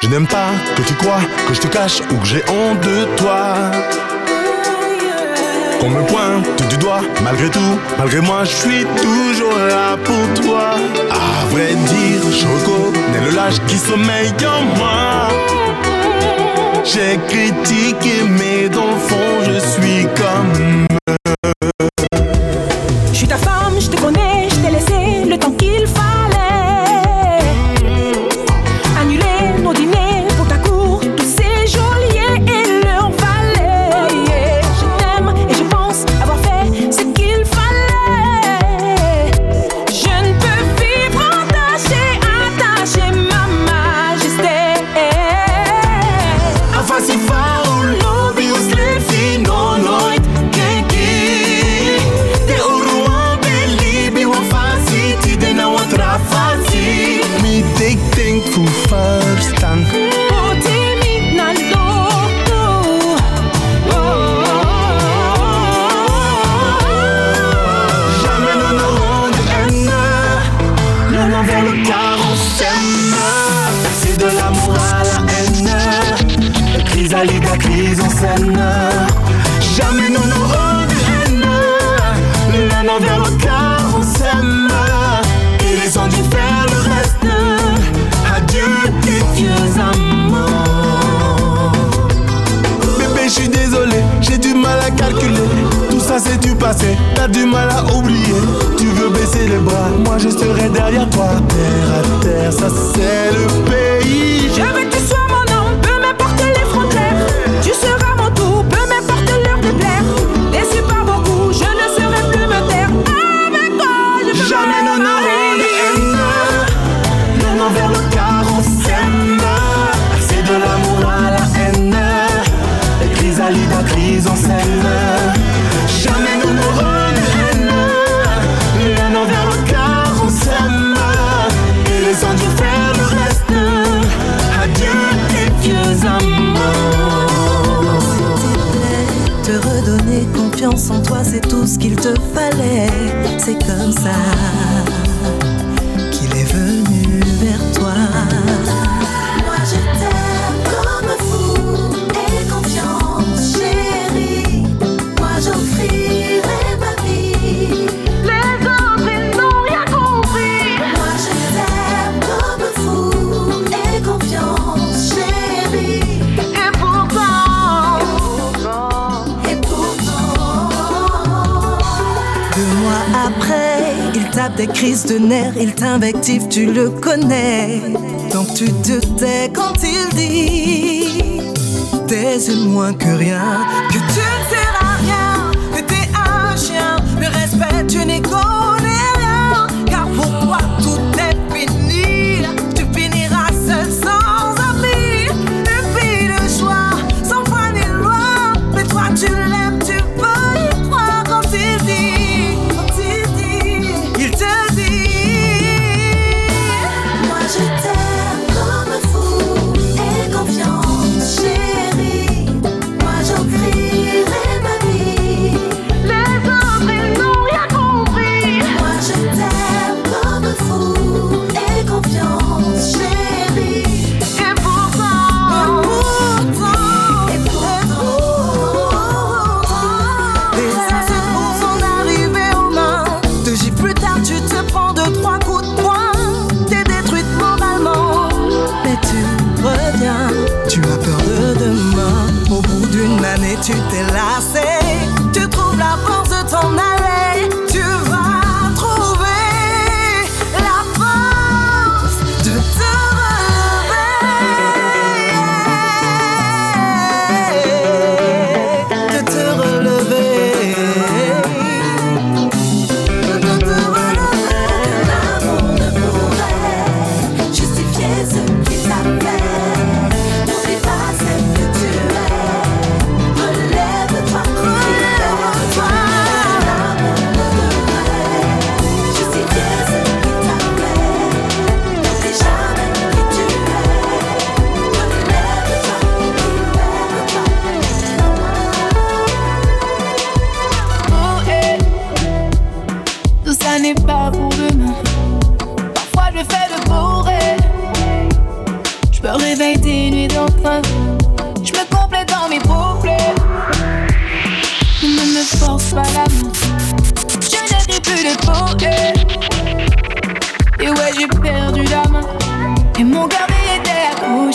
Je n'aime pas que tu crois que je te cache ou que j'ai honte de toi. Qu'on me pointe du doigt, malgré tout, malgré moi, je suis toujours là pour toi. À vrai dire, je reconnais le lâche qui sommeille en moi. J'ai critiqué, mais dans le fond, je suis comme des crises de nerfs, il t'invective, tu le connais. Donc tu te tais quand il dit, taisez moins que rien, que tu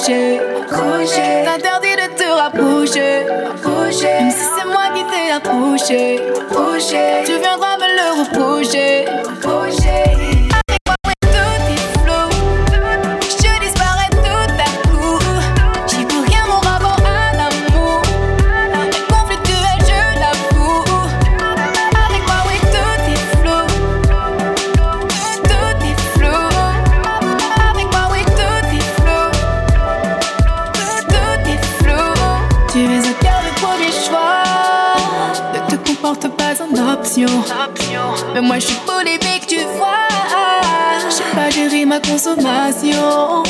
accroché. Couché. T'interdis de te rapprocher. Même si c'est moi qui t'ai approché. Tu viendras Mais moi je suis polémique, tu vois. J'ai pas géré ma consommation.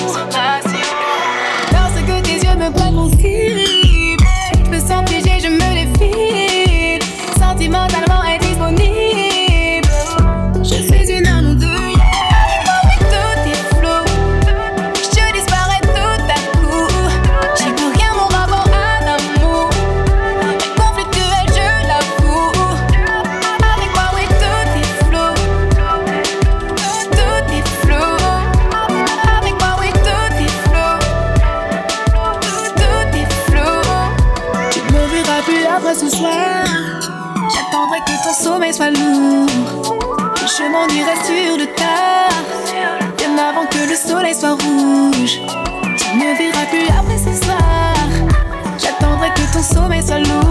M'en irai sur le tas, bien avant que le soleil soit rouge. Tu ne verras plus après ce soir. J'attendrai que ton sommeil soit lourd.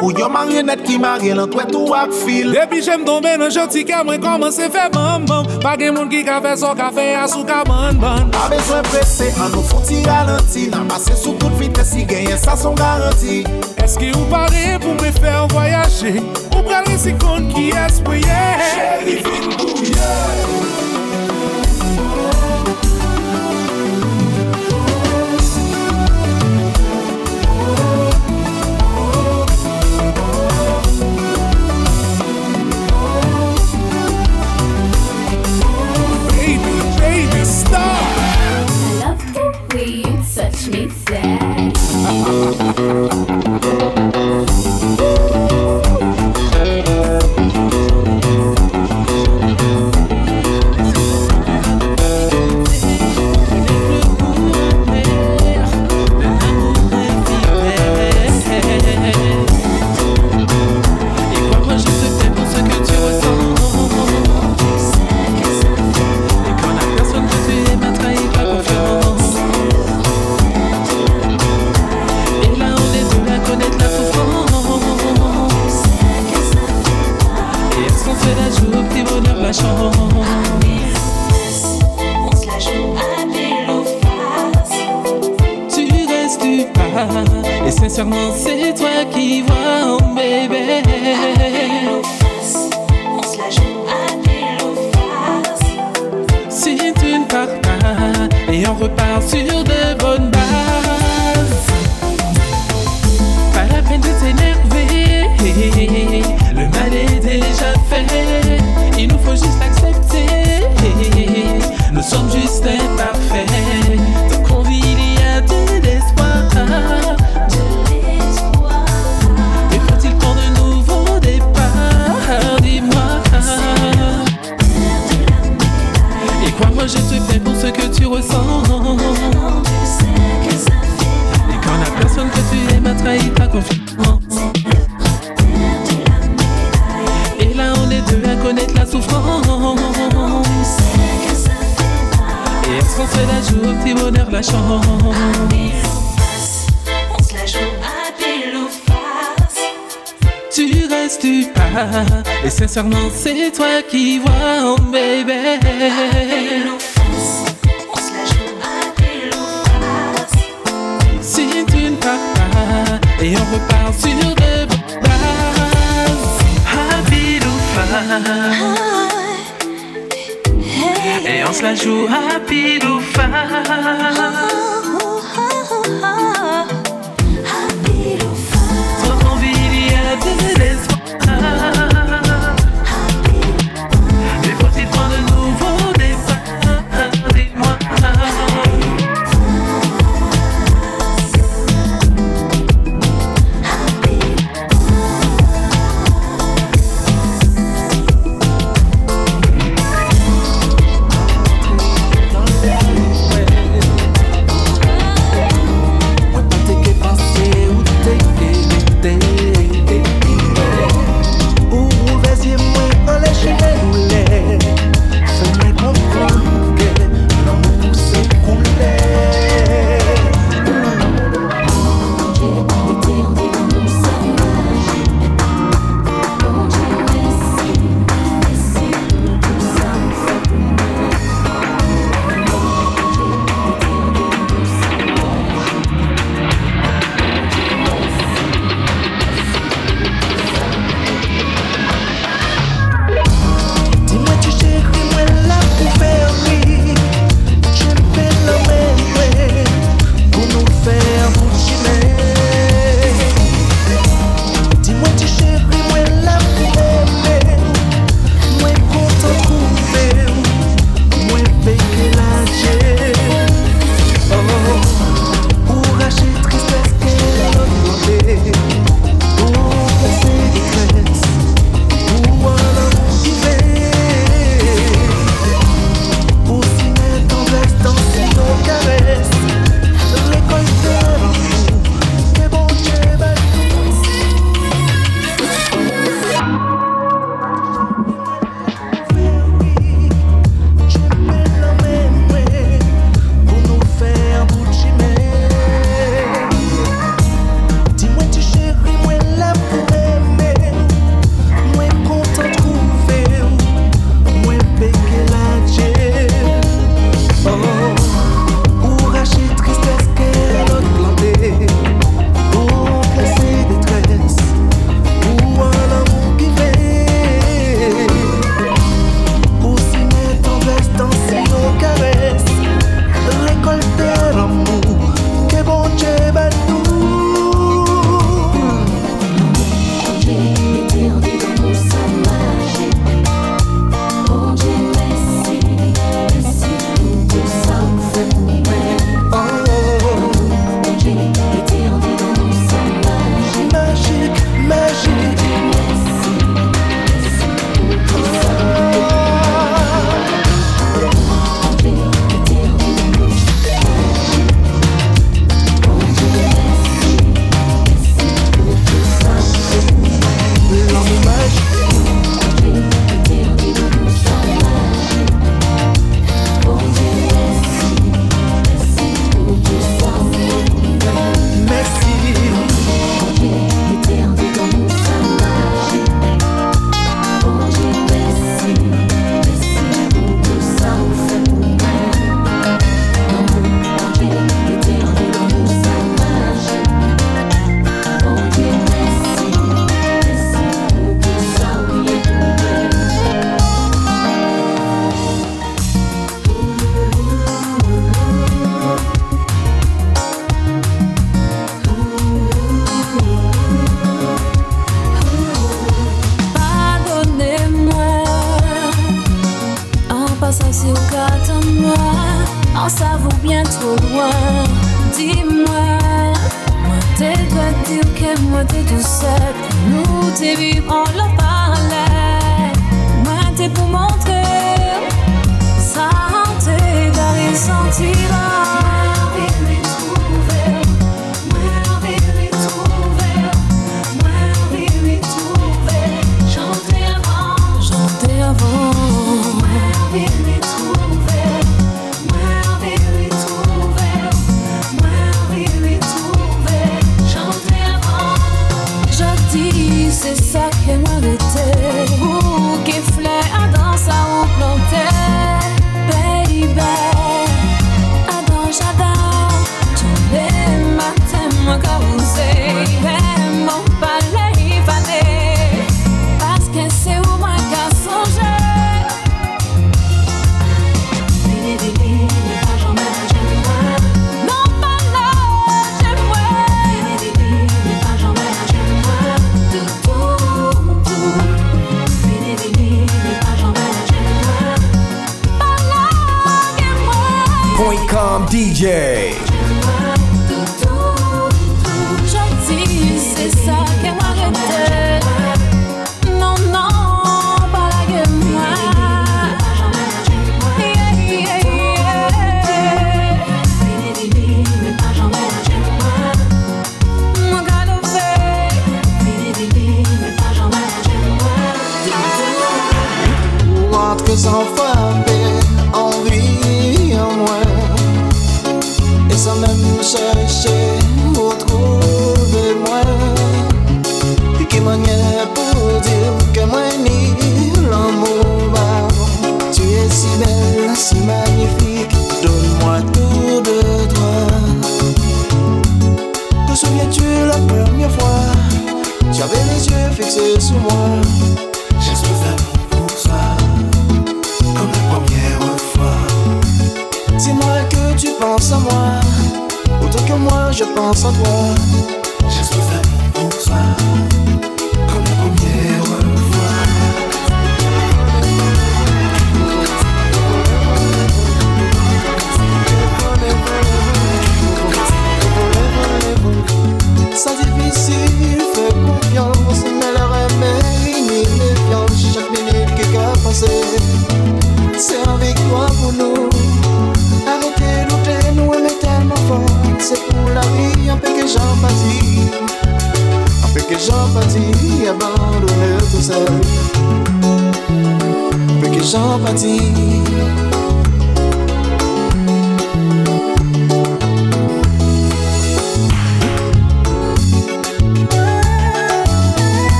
Ou yon marionet ki marye lan kwe tou ak fil. Depi jem tombe nan joti kem rekoman se fe bam bam. Page moun ki ka fe so ka fe asou ka ban ban. Pa bezwen prese an nou foti ralenti Nan pase sou tout vites si genye sa son garanti. Eske ou pare pou mre fe voyaje? Ou prel resikon ki espouye Chéri vin bouye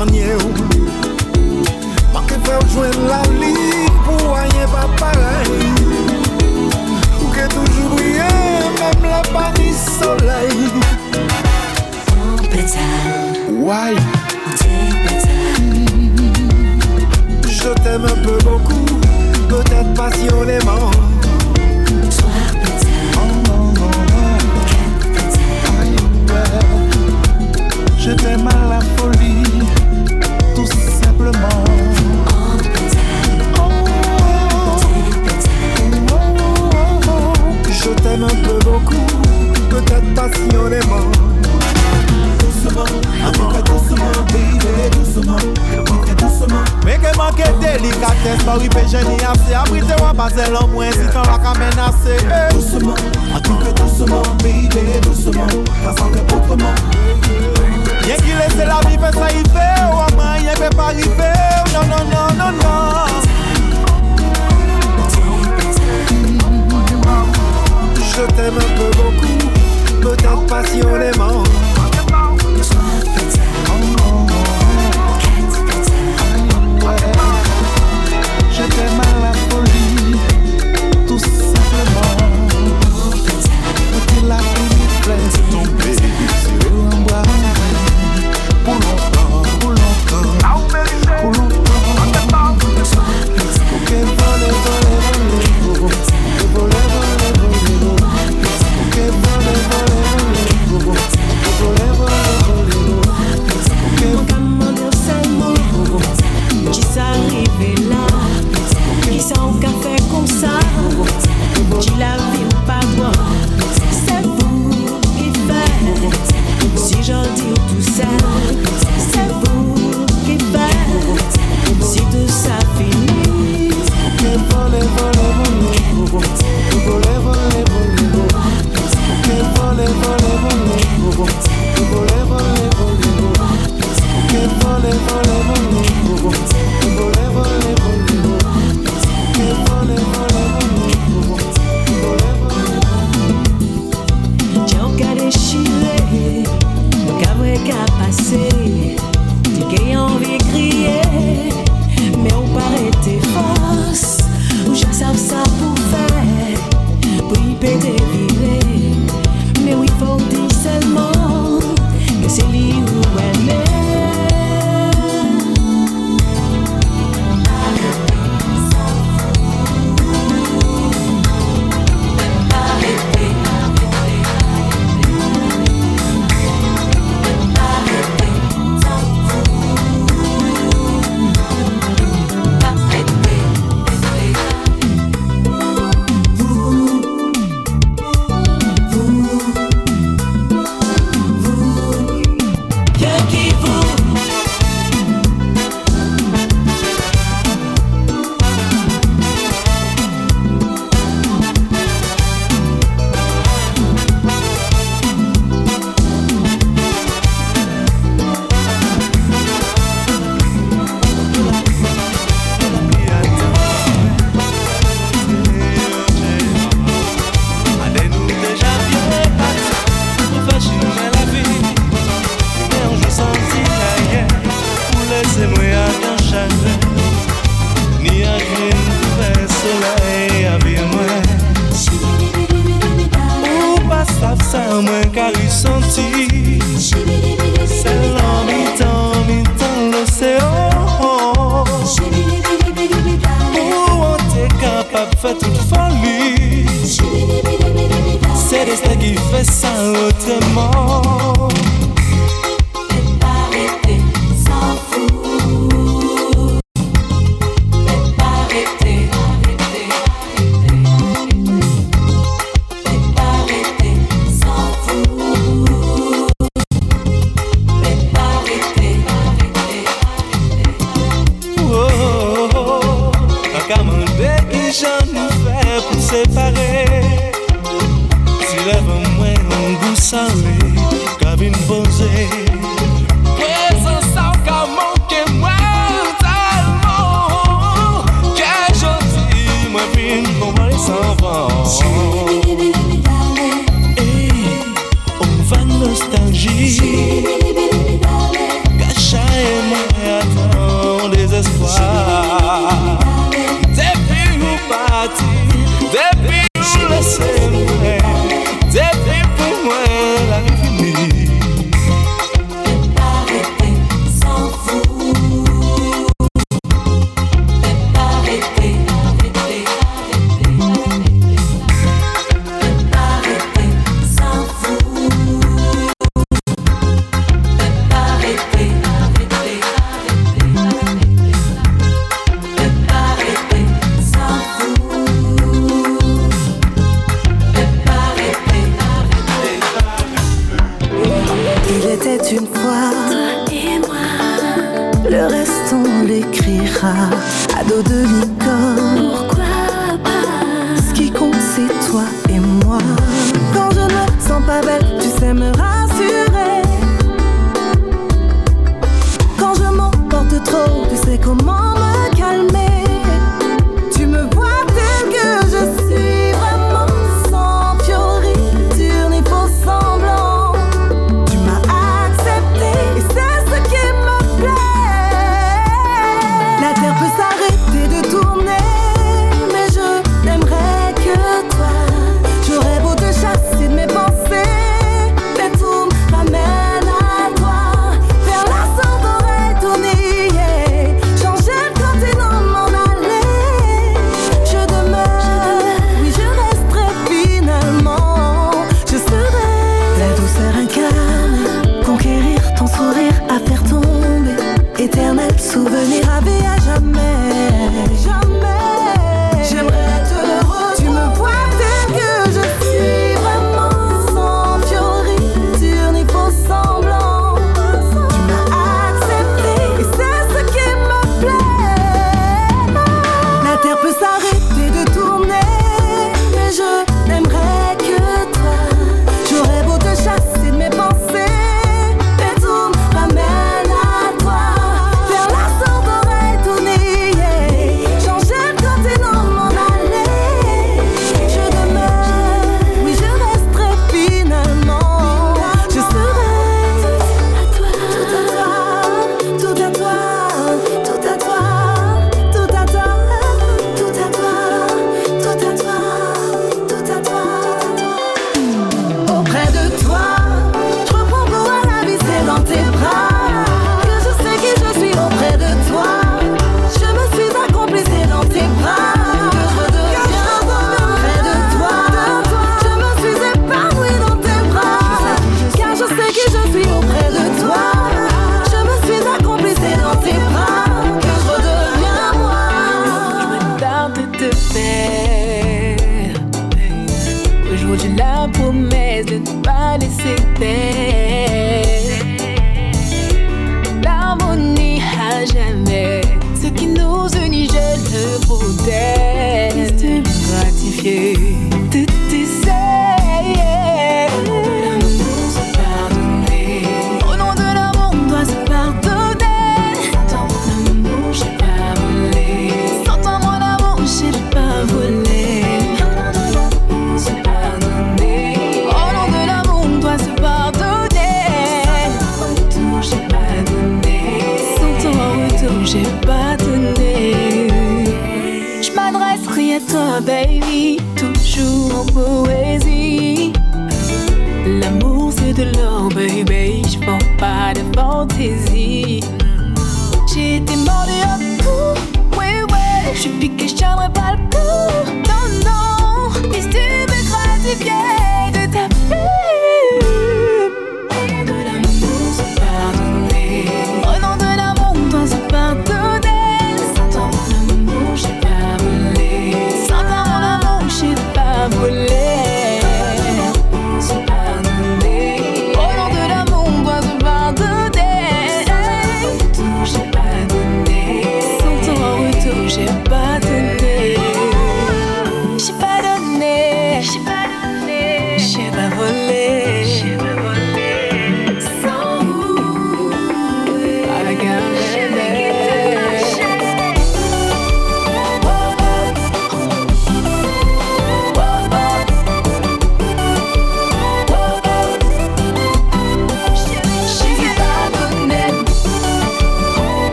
manye ou? Manke fè ou jwen la li pou wanyen pa parey Ou ke toujou brye mèm la pa ni soley. Why? Je t'aime un peu beaucoup, peut-être passionnément. Oh non non non Aïe ouais Je t'aime à passionnément Doucement, peu doucement, baby, doucement, manque doucement Meke manke delikates pa wipe jeni ase Abrite wapazel an mwen si tan wak a menase eh. Doucement, que doucement, baby, doucement, que autrement Yen ki lese la vi sa ife Ou aman yen pe pa rive Non, non, non, non, non Je t'aime un peu beaucoup, peut-être passionnément. Je t'aime ou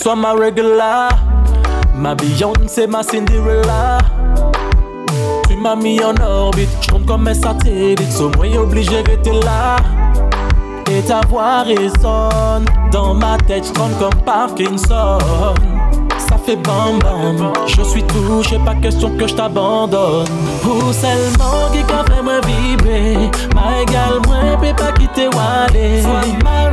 sois ma regular. Ma Beyoncé, ma Cinderella. Tu m'as mis en orbite, je compte comme un satellite. Sois moins obligé d'être là. Et ta voix résonne dans ma tête, je tourne comme Parkinson. Ça fait bam bam, je suis touché, pas question que je t'abandonne. Pour seulement qui qu'a fait moi vibrer, ma égale, moi, peut pas quitter Wally. Sois ma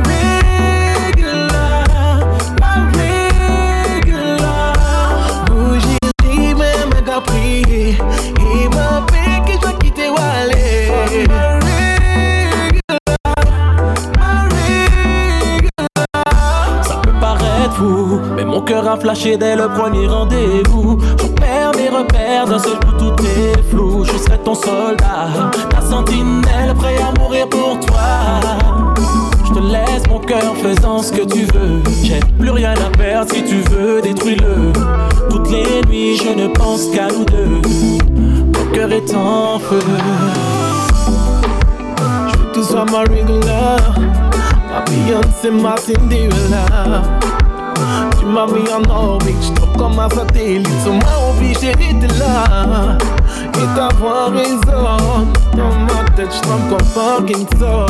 flashé dès le premier rendez-vous. Je perds mes repères, d'un seul coup tout est flou. Je serai ton soldat, ta sentinelle, prêt à mourir pour toi. Je te laisse mon cœur faisant ce que tu veux. J'ai plus rien à perdre si tu veux, détruis-le. Toutes les nuits, je ne pense qu'à nous deux. Mon cœur est en feu. Je veux que tu sois ma regular. Ma Beyoncé, ma Cinderella. Orbite, je comme un satellite. Sur moi, obligé d'être là. Et d'avoir raison. Dans ma tête, je comme Parkinson.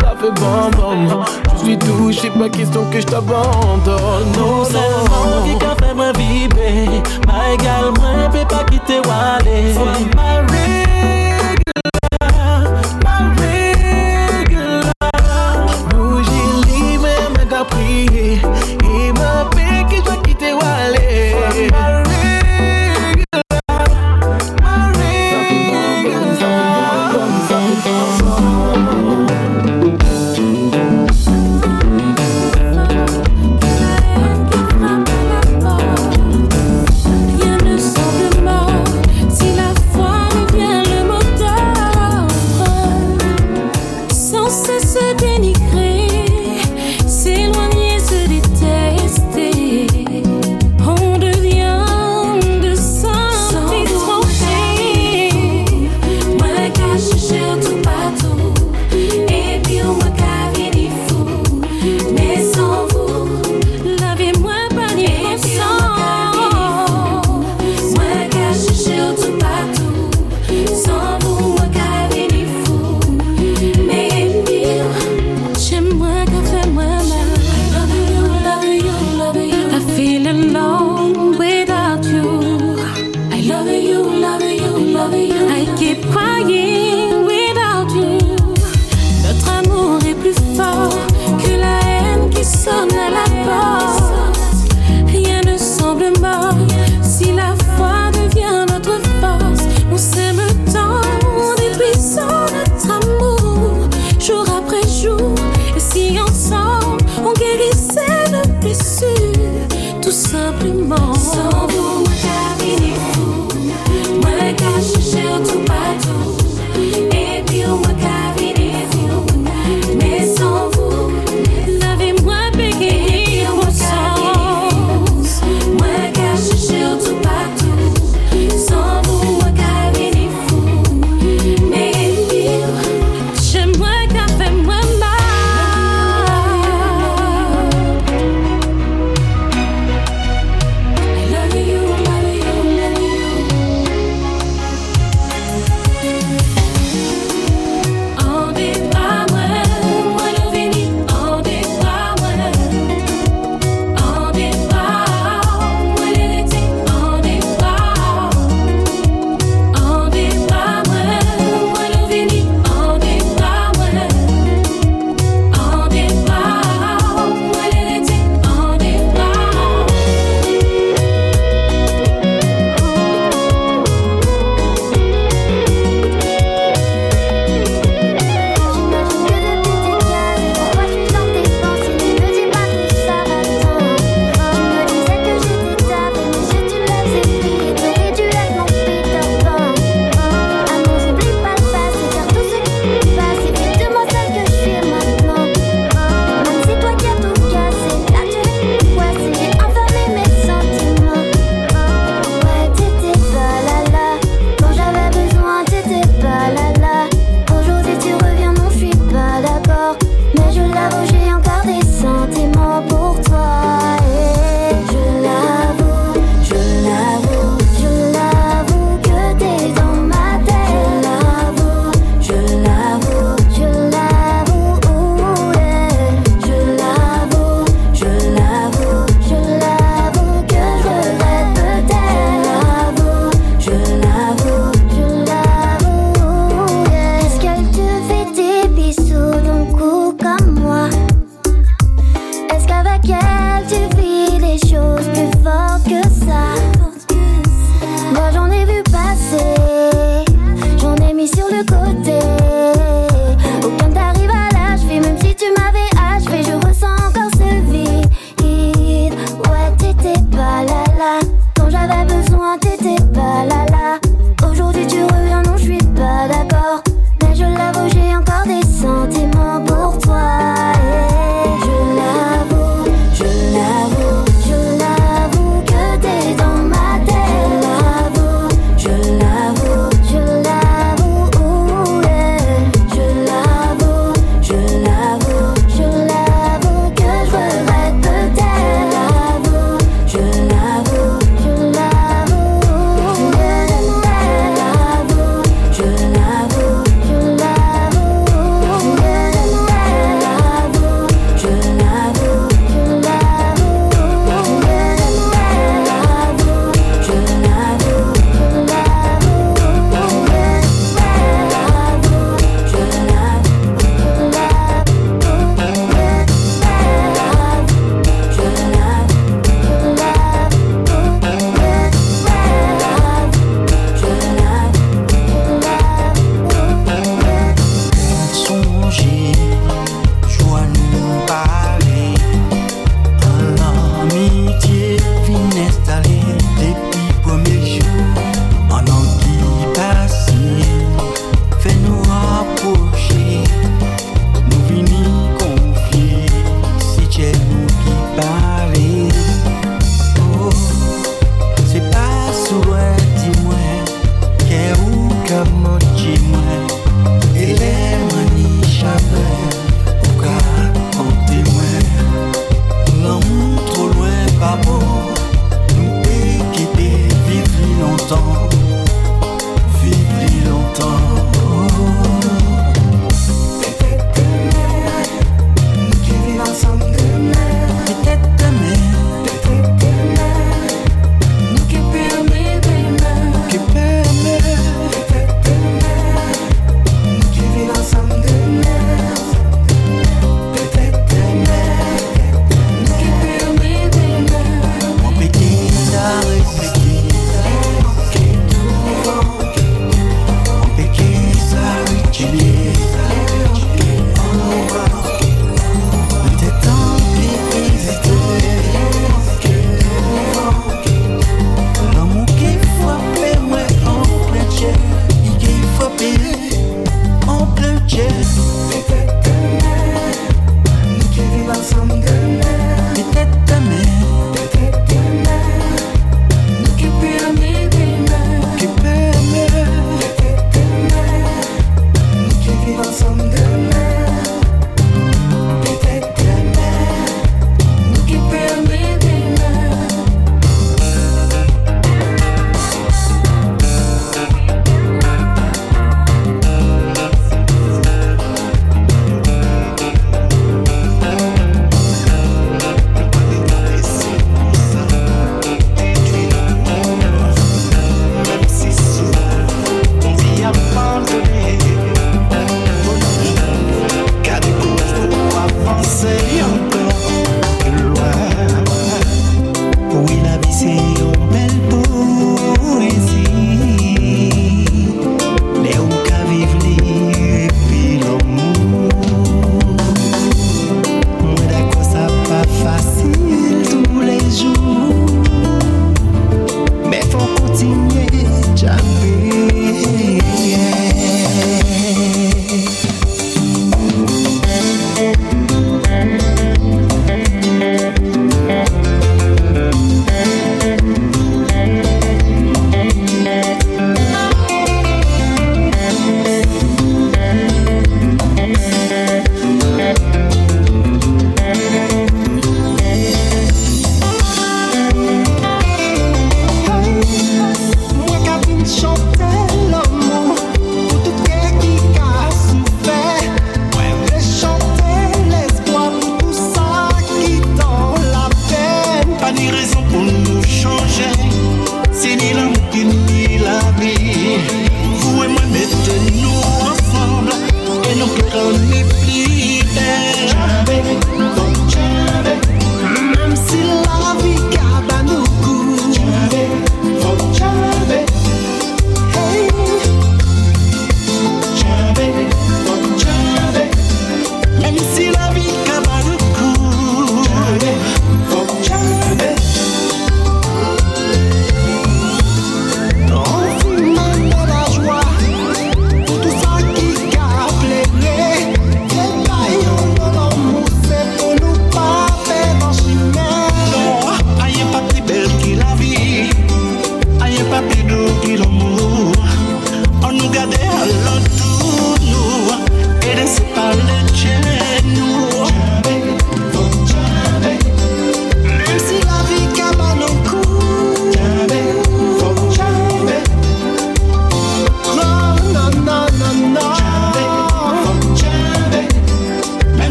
Ça fait bon, bon. Je suis touché, pas question que je t'abandonne. Non, C'est le qui a fait moi vibrer. Ma égale, moi, peut pas quitter Wally. Sois ma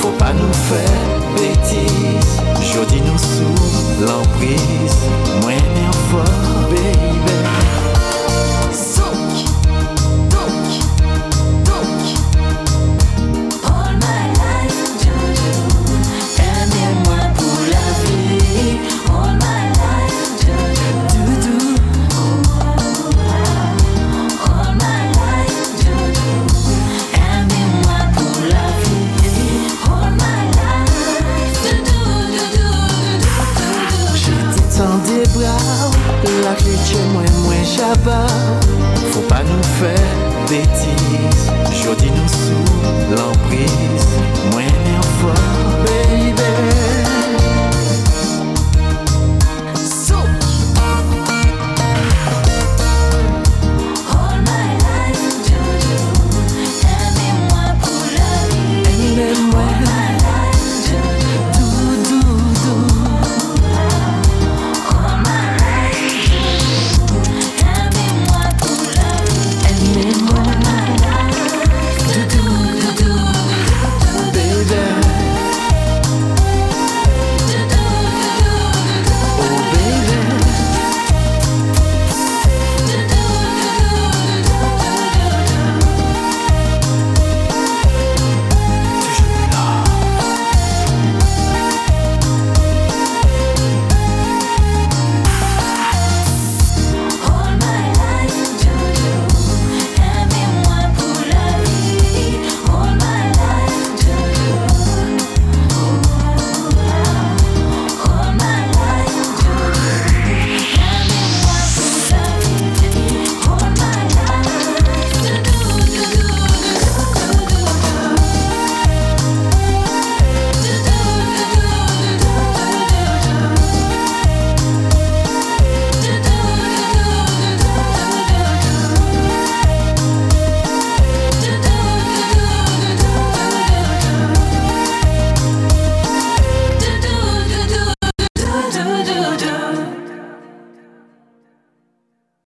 faut pas nous faire.